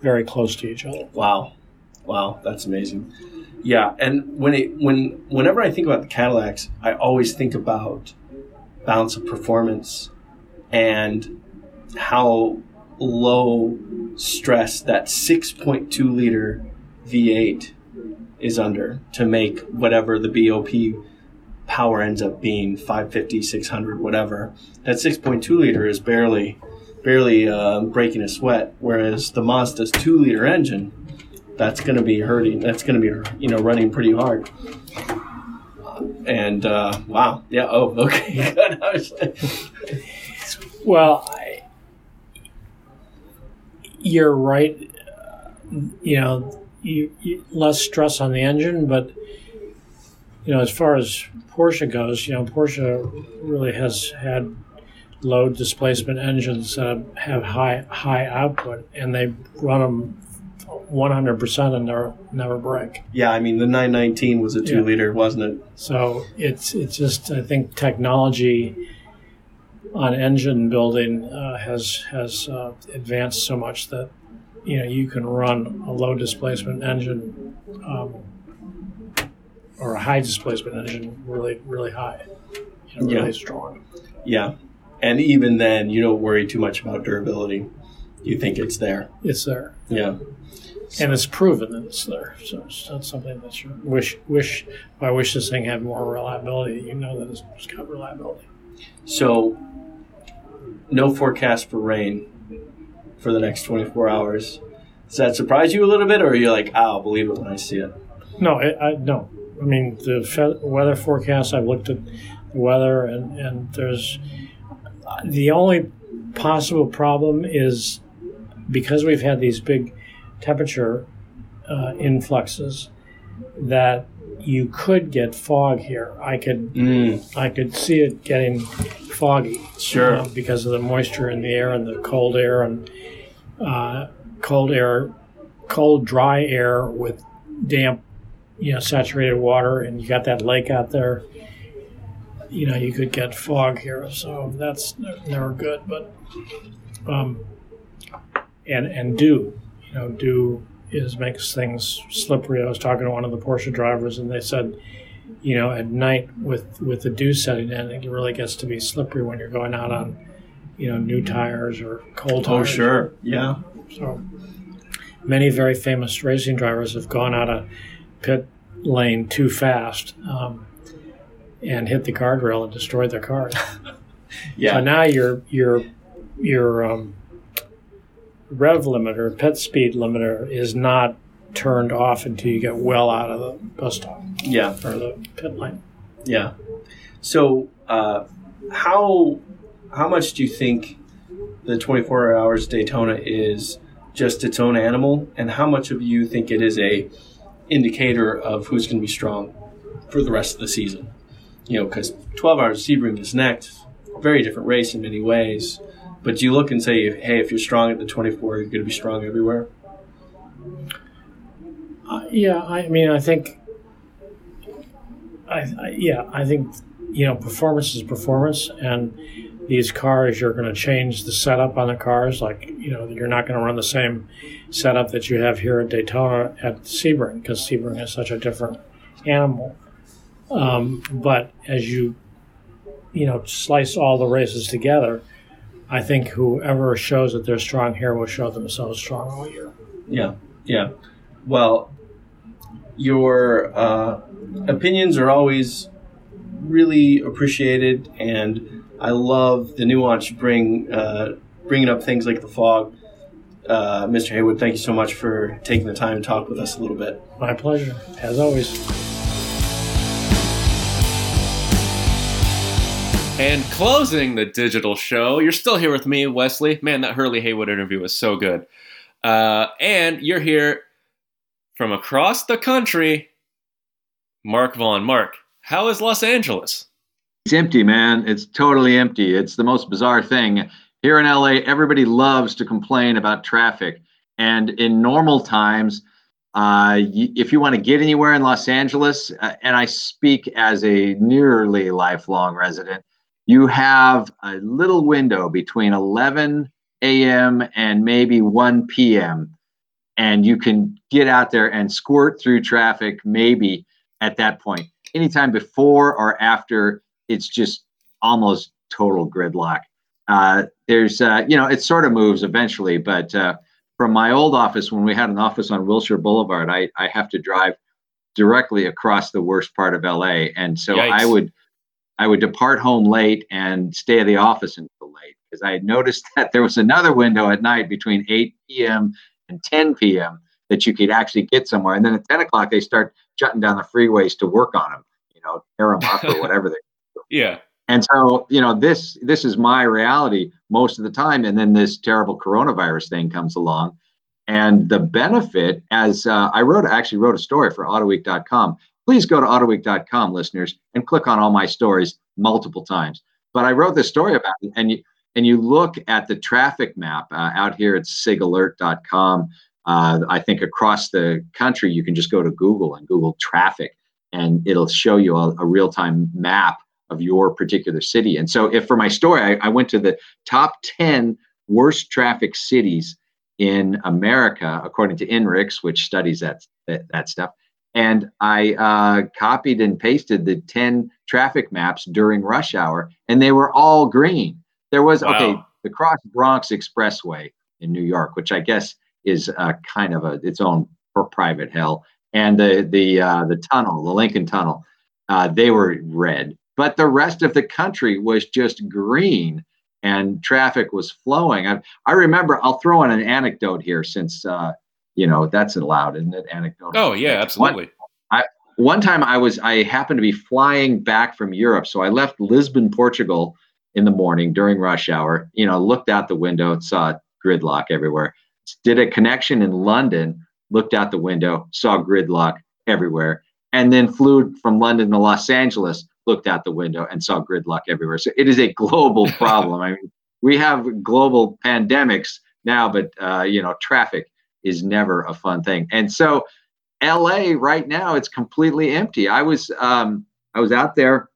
very close to each other. Wow, wow, that's amazing. Yeah, and when it when whenever I think about the Cadillacs, I always think about balance of performance and how low stress that 6.2 liter V8 is under to make whatever the BOP power ends up being 550 600 whatever that 6.2 liter is barely barely uh, breaking a sweat whereas the mazda's 2 liter engine that's going to be hurting that's going to be you know running pretty hard and uh, wow yeah oh okay Well, I, you're right. You know, you, you, less stress on the engine, but you know, as far as Porsche goes, you know, Porsche really has had low displacement engines that have high high output, and they run them 100% and never never break. yeah i mean the 919 was a 2 Yeah. liter wasn't it So it's it's just I think technology on engine building uh, has has uh, advanced so much that you know you can run a low displacement engine um, or a high displacement engine really really high, you know, Yeah. really strong. yeah and even then you don't worry too much about durability you think it's there It's there yeah and it's proven that it's there. So it's not something that you wish wish. I wish this thing had more reliability. You know that it's got reliability. So, no forecast for rain for the next 24 hours. Does that surprise you a little bit, or are you like, "Ah, I'll believe it when I see it? No, I, I no. I mean the fe- weather forecast. I've looked at the weather, and and there's the only possible problem is because we've had these big temperature uh, influxes that you could get fog here. I could Mm, I could see it getting foggy. Sure. uh, because of the moisture in the air and the cold air and uh, cold air, cold dry air with damp, you know, saturated water, and you got that lake out there. You know, you could get fog here, so that's never good. But um, and and dew, you know, dew is makes things slippery. I was talking to one of the Porsche drivers, and they said you know, at night with with the dew setting in, it really gets to be slippery when you're going out on, you know, new tires or cold tires. oh, sure, yeah, So many very famous racing drivers have gone out of pit lane too fast um, and hit the guardrail and destroyed their cars. So yeah, now your your your um, rev limiter, pit speed limiter, is not turned off until you get well out of the bus stop yeah, or the pit lane. yeah. So, uh, how how much do you think the 24 hours Daytona is just its own animal, and how much of you think it is a indicator of who's going to be strong for the rest of the season? You know, because 12 hours Sebring is next, very different race in many ways. But you look and say, hey, if you're strong at the 24, you're going to be strong everywhere? Uh, yeah, I mean, I think, I, I yeah, I think you know, performance is performance, and these cars, you're going to change the setup on the cars. Like you know, you're not going to run the same setup that you have here at Daytona at Sebring because Sebring is such a different animal. Um, but as you you know slice all the races together, I think whoever shows that they're strong here will show themselves strong all year. Yeah, yeah. Well, your uh, opinions are always really appreciated, and I love the nuance you bring, uh, bringing up things like the fog. Uh, Mr. Haywood, thank you so much for taking the time to talk with us a little bit. My pleasure, as always. And closing the digital show, you're still here with me, Wesley. Man, that Hurley Haywood interview was so good. Uh, and you're here from across the country, Mark Vaughn. Mark, how is Los Angeles? It's empty, man. It's totally empty. It's the most bizarre thing. Here in LA, everybody loves to complain about traffic. And in normal times, uh, if you want to get anywhere in Los Angeles, uh, and I speak as a nearly lifelong resident, you have a little window between 11 a.m. and maybe 1 p.m. And you can get out there and squirt through traffic maybe at that point. Anytime before or after, it's just almost total gridlock. Uh, there's, uh, you know, it sort of moves eventually, but uh, from my old office, when we had an office on Wilshire Boulevard, I, I have to drive directly across the worst part of LA. And so Yikes. I would I would depart home late and stay at the office until late because I had noticed that there was another window at night between 8 p.m. and 10 p.m. that you could actually get somewhere. And then at 10 o'clock, they start jutting down the freeways to work on them, you know, tear them up or whatever they do. Yeah. And so, you know, this this is my reality most of the time. And then this terrible coronavirus thing comes along. And the benefit, as uh, I wrote, actually wrote a story for AutoWeek.com please go to autoweek.com, listeners, and click on all my stories multiple times. But I wrote this story about it, and you and you look at the traffic map uh, out here at sigalert.com. Uh, I think across the country, you can just go to Google and Google traffic, and it'll show you a, a real time map of your particular city. And so, if for my story, I, I went to the top 10 worst traffic cities in America, according to INRIX, which studies that, that, that stuff and I uh, copied and pasted the 10 traffic maps during rush hour, and they were all green. There was, wow. okay, the Cross Bronx Expressway in New York, which I guess is uh, kind of a, its own private hell, and the, the, uh, the tunnel, the Lincoln Tunnel, uh, they were red. But the rest of the country was just green and traffic was flowing. I, I remember, I'll throw in an anecdote here since uh, you know that's allowed, isn't it? Anecdotal. Oh yeah, absolutely. One, I, one time I was I happened to be flying back from Europe, so I left Lisbon, Portugal, in the morning during rush hour. You know, looked out the window, saw gridlock everywhere. Did a connection in London, looked out the window, saw gridlock everywhere, and then flew from London to Los Angeles, looked out the window, and saw gridlock everywhere. So it is a global problem. I mean, we have global pandemics now, but uh, you know, traffic is never a fun thing. And so LA right now it's completely empty. I was um, I was out there.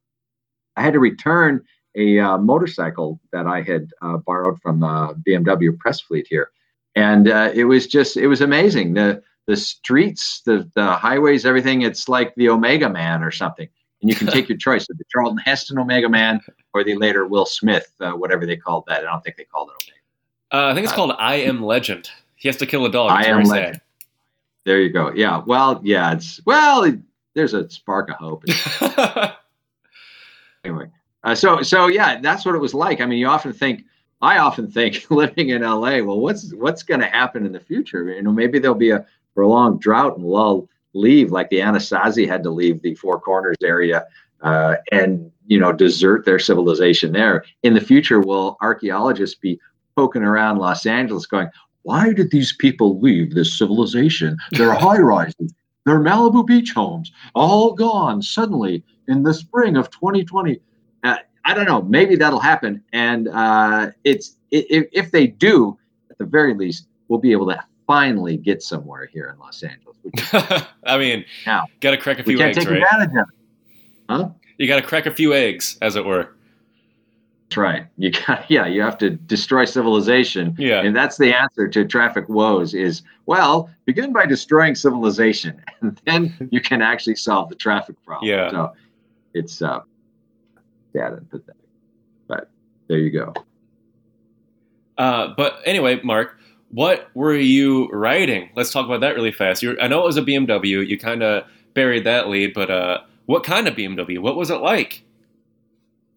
I had to return a uh, motorcycle that I had uh, borrowed from the BMW press fleet here, and uh, it was just it was amazing. The the streets, the the highways, everything. It's like the Omega Man or something, and you can take your choice of the Charlton Heston Omega Man or the later Will Smith, uh, whatever they called that. I don't think they called it Omega. Uh, I think it's uh, called I Am Legend. He has to kill a dog. I am. There you go. Yeah. Well, yeah. It's well. It, there's a spark of hope. anyway, uh, so so yeah, that's what it was like. I mean, you often think. I often think living in LA. Well, what's what's going to happen in the future? You know, maybe there'll be a prolonged drought and we'll leave, like the Anasazi had to leave the Four Corners area uh, and you know desert their civilization there. In the future, will archaeologists be poking around Los Angeles, going, why did these people leave this civilization? Their high rises, their Malibu beach homes, all gone suddenly in the spring of 2020. Uh, I don't know. Maybe that'll happen, and uh, it's if, if they do, at the very least, we'll be able to finally get somewhere here in Los Angeles. I mean, now got to crack a few eggs, take right? advantage of it. Huh? You got to crack a few eggs, as it were. That's right. You got yeah, you have to destroy civilization. Yeah. And that's the answer to traffic woes is well, begin by destroying civilization and then you can actually solve the traffic problem. Yeah. So it's uh sad and pathetic. But there you go. Uh, but anyway, Mark, what were you writing? Let's talk about that really fast. You're, I know it was a BMW. You kind of buried that lead, but uh, what kind of BMW? What was it like?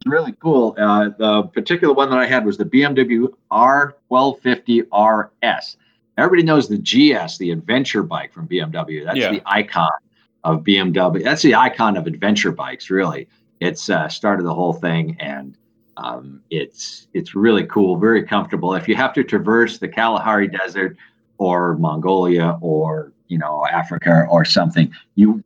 Really cool. Uh, the particular one that I had was the BMW R1250 RS. Everybody knows the GS, the adventure bike from BMW. That's yeah. the icon of BMW. That's the icon of adventure bikes, really. It's uh, started the whole thing, and Um, it's it's really cool, very comfortable. If you have to traverse the Kalahari Desert or Mongolia or you know Africa or something, you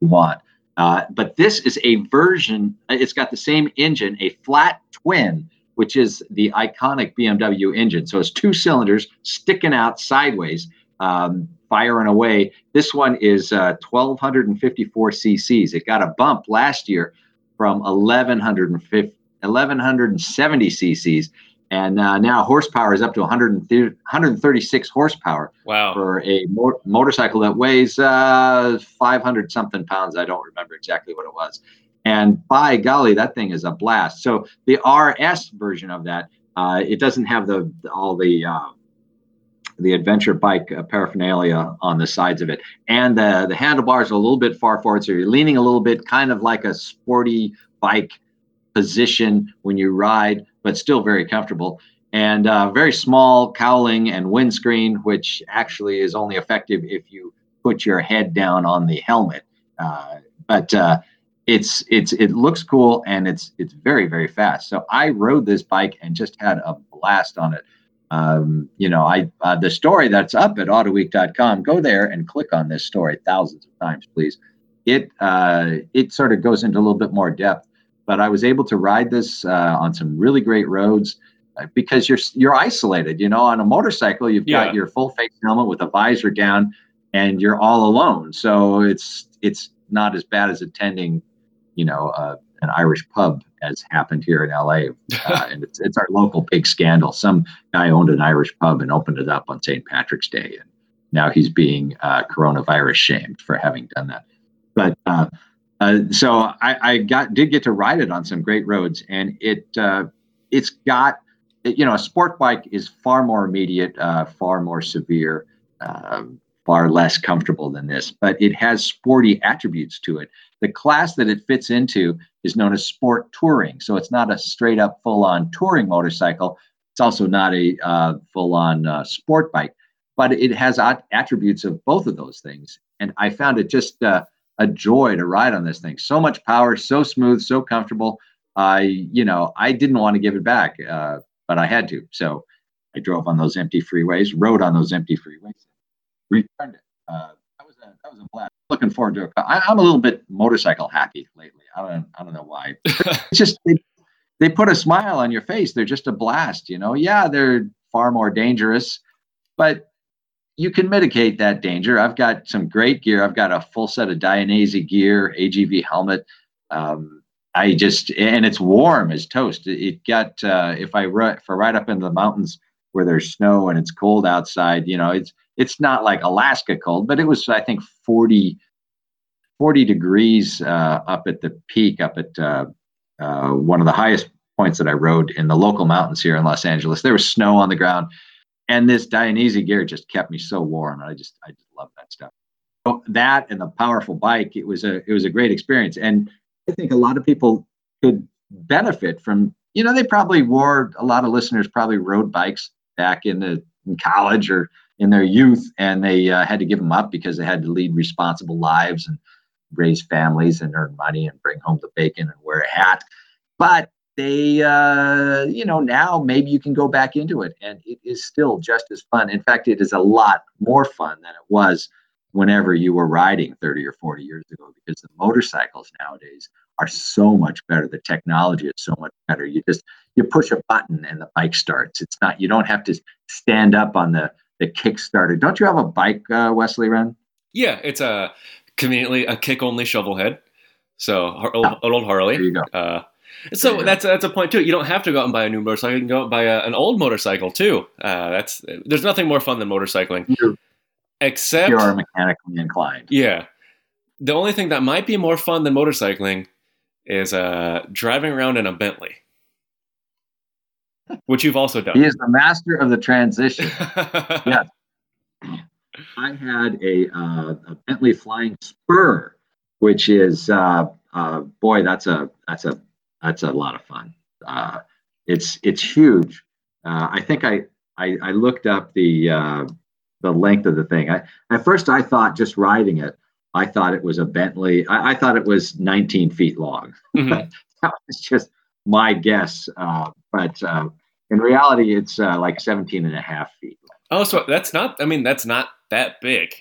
want. Uh, but this is a version. It's got the same engine, a flat twin, which is the iconic BMW engine. So it's two cylinders sticking out sideways, um, firing away. This one is uh, 1,254 cc's. It got a bump last year from 1,150. 1170 cc's and uh, now horsepower is up to 136 horsepower wow. for a mo- motorcycle that weighs uh, 500 something pounds. I don't remember exactly what it was. And by golly that thing is a blast. So the rs version of that uh, it doesn't have the all the uh, the adventure bike uh, paraphernalia on the sides of it. And the the handlebars are a little bit far forward so you're leaning a little bit kind of like a sporty bike position when you ride, but still very comfortable. And uh, very small cowling and windscreen, which actually is only effective if you put your head down on the helmet. Uh, but uh, it's it's it looks cool and it's it's very very fast. So I rode this bike and just had a blast on it. Um, you know, I uh, the story that's up at autoweek.com. Go there and click on this story thousands of times, please. It uh, it sort of goes into a little bit more depth but I was able to ride this uh, on some really great roads uh, because you're you're isolated. You know, on a motorcycle, you've yeah. got your full face helmet with a visor down, and you're all alone. So it's it's not as bad as attending, you know, uh, an Irish pub as happened here in LA, uh, and it's it's our local big scandal. Some guy owned an Irish pub and opened it up on St. Patrick's Day, and now he's being uh, coronavirus shamed for having done that. But uh, so I, I, got did get to ride it on some great roads, and it uh, it's got you know a sport bike is far more immediate, uh, far more severe, um, far less comfortable than this, but it has sporty attributes to it. The class that it fits into is known as sport touring, so it's not a straight up full on touring motorcycle. It's also not a uh, full on uh, sport bike, but it has attributes of both of those things, and I found it just a joy to ride on this thing. So much power, so smooth, so comfortable. I, you know, I didn't want to give it back, uh, but I had to. So I drove on those empty freeways, rode on those empty freeways, returned it. Uh, that was a that was a blast. Looking forward to it. I, am a little bit motorcycle happy lately. I don't I don't know why. it's just they, they put a smile on your face. They're just a blast. You know, yeah, they're far more dangerous, but you can mitigate that danger. I've got some great gear. I've got a full set of Dainese gear, AGV helmet. Um, I just and it's warm as toast. It got uh, if I if I ride up into the mountains where there's snow and it's cold outside, you know, it's it's not like Alaska cold, but it was I think 40, 40 degrees uh, up at the peak, up at uh, uh one of the highest points that I rode in the local mountains here in Los Angeles. There was snow on the ground and this Dainese gear just kept me so warm. I just I just love that stuff. So that and the powerful bike, it was a it was a great experience, and I think a lot of people could benefit from. You know, they probably wore a lot of listeners probably rode bikes back in the in college or in their youth, and they uh, had to give them up because they had to lead responsible lives and raise families and earn money and bring home the bacon and wear a hat. But they uh, you know now maybe you can go back into it and it is still just as fun. In fact it is a lot more fun than it was whenever you were riding 30 or 40 years ago because the motorcycles nowadays are so much better. The technology is so much better. You just you push a button and the bike starts. It's not you don't have to stand up on the the kickstarter. Don't you have a bike uh, wesley Wren? yeah it's a conveniently a kick only shovel head so old, old harley. there you go. Uh, so yeah. that's that's a point too. You don't have to go out and buy a new motorcycle. You can go out and buy a, an old motorcycle too. Uh, that's there's nothing more fun than motorcycling. You're, except you're mechanically inclined. Yeah, the only thing that might be more fun than motorcycling is uh, driving around in a Bentley, which you've also done. He is the master of the transition. yes, I had a, uh, a Bentley Flying Spur, which is uh, uh boy, that's a that's a that's a lot of fun. Uh, it's it's huge. Uh, I think I, I, I looked up the uh, the length of the thing. I, at first, I thought just riding it, I thought it was a Bentley. I, I thought it was 19 feet long. Mm-hmm. that was just my guess. Uh, but uh, in reality, it's uh, like 17 and a half feet. Oh, so that's not. I mean, that's not that big,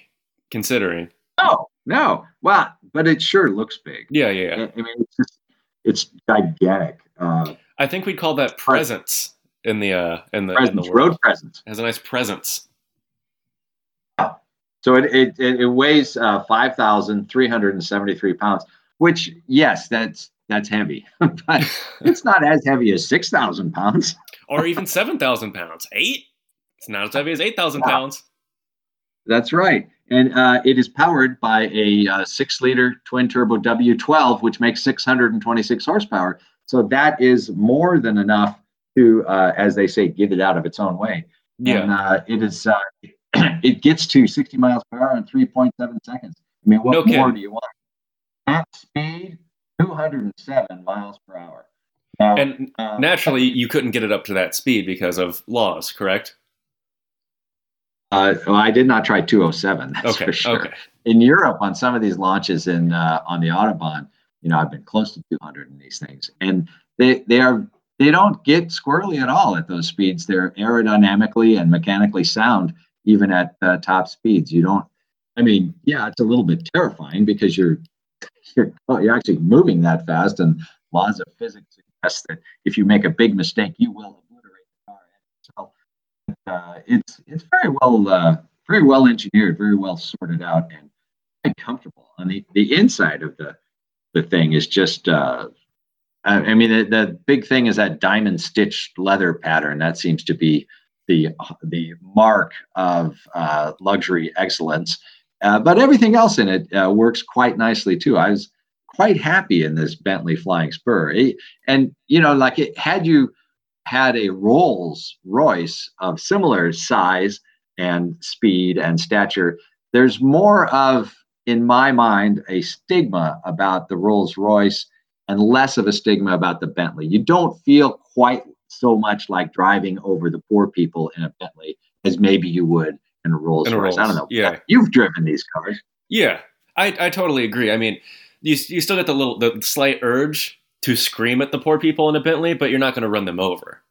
considering. No, no. Well, but it sure looks big. Yeah, yeah. I. I mean, it's just it's gigantic. Uh, I think we'd call that presence in the uh in the, in the world. road presence. It has a nice presence. So it it, it, weighs uh, five thousand three hundred and seventy three pounds. Which yes, that's that's heavy, but it's not as heavy as six thousand pounds. or even seven thousand pounds. Eight. It's not as heavy as eight thousand Wow. pounds. That's right. And uh, it is powered by a uh, six liter twin turbo W12, which makes 626 horsepower. So that is more than enough to, uh, as they say, get it out of its own way. Yeah. And uh, it is, uh, it gets to 60 miles per hour in 3.7 seconds. I mean, what No more do you want? At speed, 207 miles per hour. Now, And um, naturally, you couldn't get it up to that speed because of laws, correct? Uh, well, I did not try 207. That's Okay. for sure. Okay. in Europe on some of these launches in uh, on the autobahn, you know, I've been close to 200 in these things, and they they are they don't get squirrely at all at those speeds. They're aerodynamically and mechanically sound even at uh, top speeds. You don't. I mean, yeah, it's a little bit terrifying because you're you're you're actually moving that fast, and laws of physics suggest that if you make a big mistake, you will obliterate the car itself. Uh, it's it's very well uh, very well engineered, very well sorted out, and quite comfortable. And the, the inside of the the thing is just uh, I, I mean the, the big thing is that diamond stitched leather pattern. That seems to be the the mark of uh, luxury excellence. Uh, but everything else in it uh, works quite nicely too. I was quite happy in this Bentley Flying Spur, It- and you know, like it had you had a Rolls Royce of similar size and speed and stature, there's more of, in my mind, a stigma about the Rolls Royce and less of a stigma about the Bentley. You don't feel quite so much like driving over the poor people in a Bentley as maybe you would in a Rolls In a Royce. I don't know. yeah. You've driven these cars. Yeah, I, I totally agree. I mean, you you still get the little the slight urge to scream at the poor people in a Bentley, but you're not going to run them over.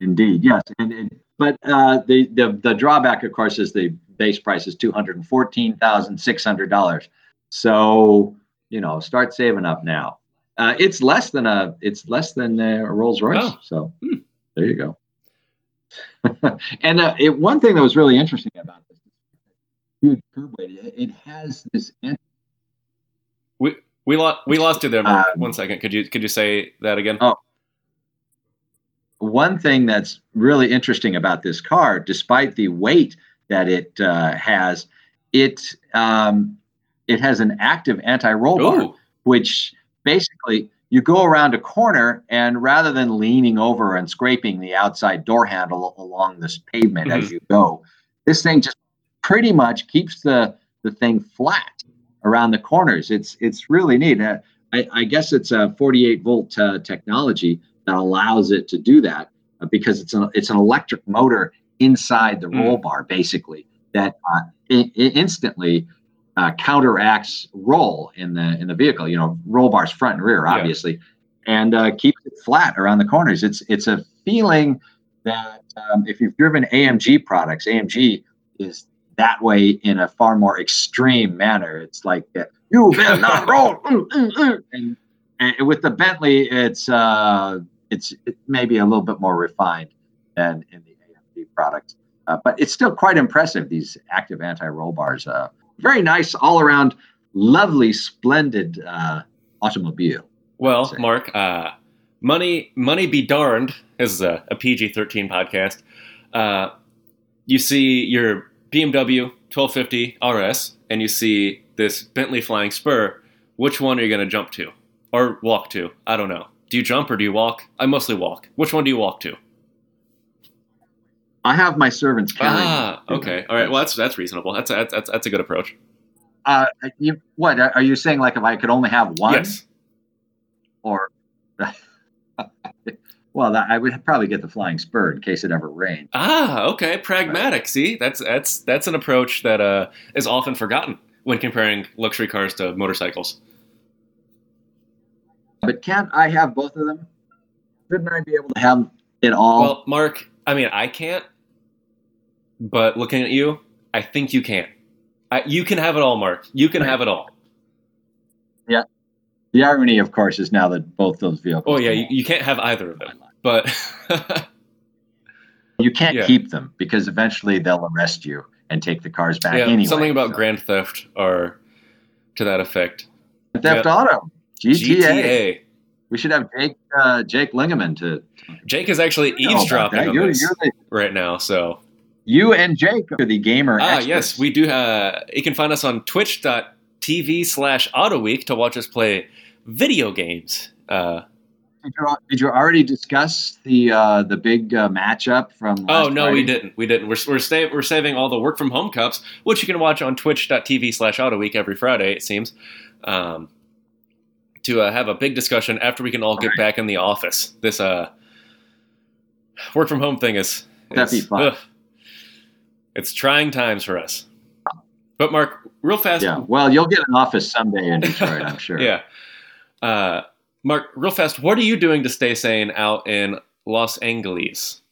Indeed, yes. And, and but uh, the, the the drawback, of course, is the base price is two hundred and fourteen thousand six hundred dollars. So you know, start saving up now. Uh, it's less than a it's less than a Rolls Royce. Oh. So Hmm. there you go. and uh, it, one thing that was really interesting about this huge curb weight, it, it has this We we lost we lost you there. Um, One second. Could you could you say that again? Oh. one thing that's really interesting about this car, despite the weight that it uh, has, it um, it has an active anti-roll bar, Ooh, which basically you go around a corner and rather than leaning over and scraping the outside door handle along this pavement as you go, this thing just pretty much keeps the the thing flat around the corners. It's it's really neat. Uh, I, I guess it's a 48 volt uh, technology that allows it to do that uh, because it's an it's an electric motor inside the Mm. roll bar basically that uh, i- i- instantly uh, counteracts roll in the in the vehicle. You know, roll bars front and rear, Yeah. obviously, and uh, keeps it flat around the corners. It's it's a feeling that um, if you've driven AMG products, AMG is that way in a far more extreme manner. It's like uh, you will not roll, Mm, mm, mm. and, and with the Bentley, it's uh, it's it maybe a little bit more refined than in the AMG products, uh, but it's still quite impressive. These active anti-roll bars, uh, very nice all around, lovely, splendid uh, automobile. well, Mark. Uh, money money be darned. This is a, a PG thirteen podcast. Uh, you see your BMW 1250 RS, and you see this Bentley Flying Spur. Which one are you going to jump to, or walk to? I don't know. Do you jump or do you walk? I mostly walk. Which one do you walk to? I have my servants carry. Ah, okay. All right. Well, that's that's reasonable. That's a, that's that's a good approach. Uh, you, what are you saying? Like if I could only have one, Yes. or well, that, I would probably get the flying spur in case it ever rained. Ah, okay. Pragmatic. See, that's that's that's an approach that uh, is often forgotten when comparing luxury cars to motorcycles. But can't I have both of them? Shouldn't I be able to have it all? Well, Mark, I mean, I can't, but looking at you, I think you can. I, you can have it all, Mark. You can have it all. Yeah. The irony, of course, is now that both those vehicles. Oh yeah, you, you can't have either of them. But you can't yeah. keep them because eventually they'll arrest you and take the cars back yeah, anyway. something about So- grand theft or to that effect. Theft yeah. Auto, GTA. GTA. We should have Jake uh, Jake Lingeman to Jake is actually eavesdropping on You're, this you're the, right now. So you and Jake are the gamer. ah, experts. yes, we do. Uh, you can find us on Twitch.tv slash AutoWeek to watch us play video games. Uh, Did you, did you already discuss the uh, the big uh, matchup from? Oh no, we didn't. We didn't. We're we're, we're saving all the work from home cups, which you can watch on Twitch.tv slash AutoWeek every Friday. It seems um, to uh, have a big discussion after we can all get back in the office. This uh, work from home thing is, That'd be is- fun. ugh. it's trying times for us. But Mark, real fast, Yeah. Well, you'll get an office someday in Detroit, I'm sure. yeah. Mark, real fast, what are you doing to stay sane out in Los Angeles?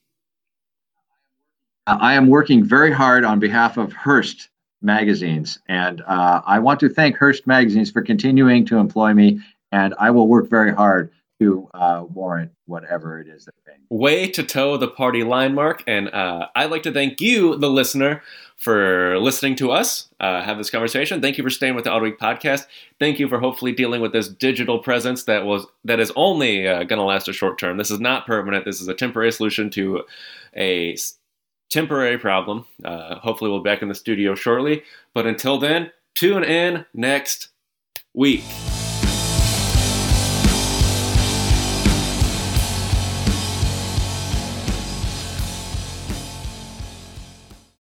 I am working very hard on behalf of Hearst magazines, and uh, I want to thank Hearst magazines for continuing to employ me. And I will work very hard to uh, warrant whatever it is they're paying. way to toe the party line mark. And uh, I'd like to thank you, the listener, for listening to us uh, have this conversation. Thank you for staying with the Autoweek podcast. Thank you for hopefully dealing with this digital presence that was that is only uh, going to last a short term. This is not permanent. This is a temporary solution to a temporary problem. Uh, hopefully, we'll be back in the studio shortly. But until then, tune in next week.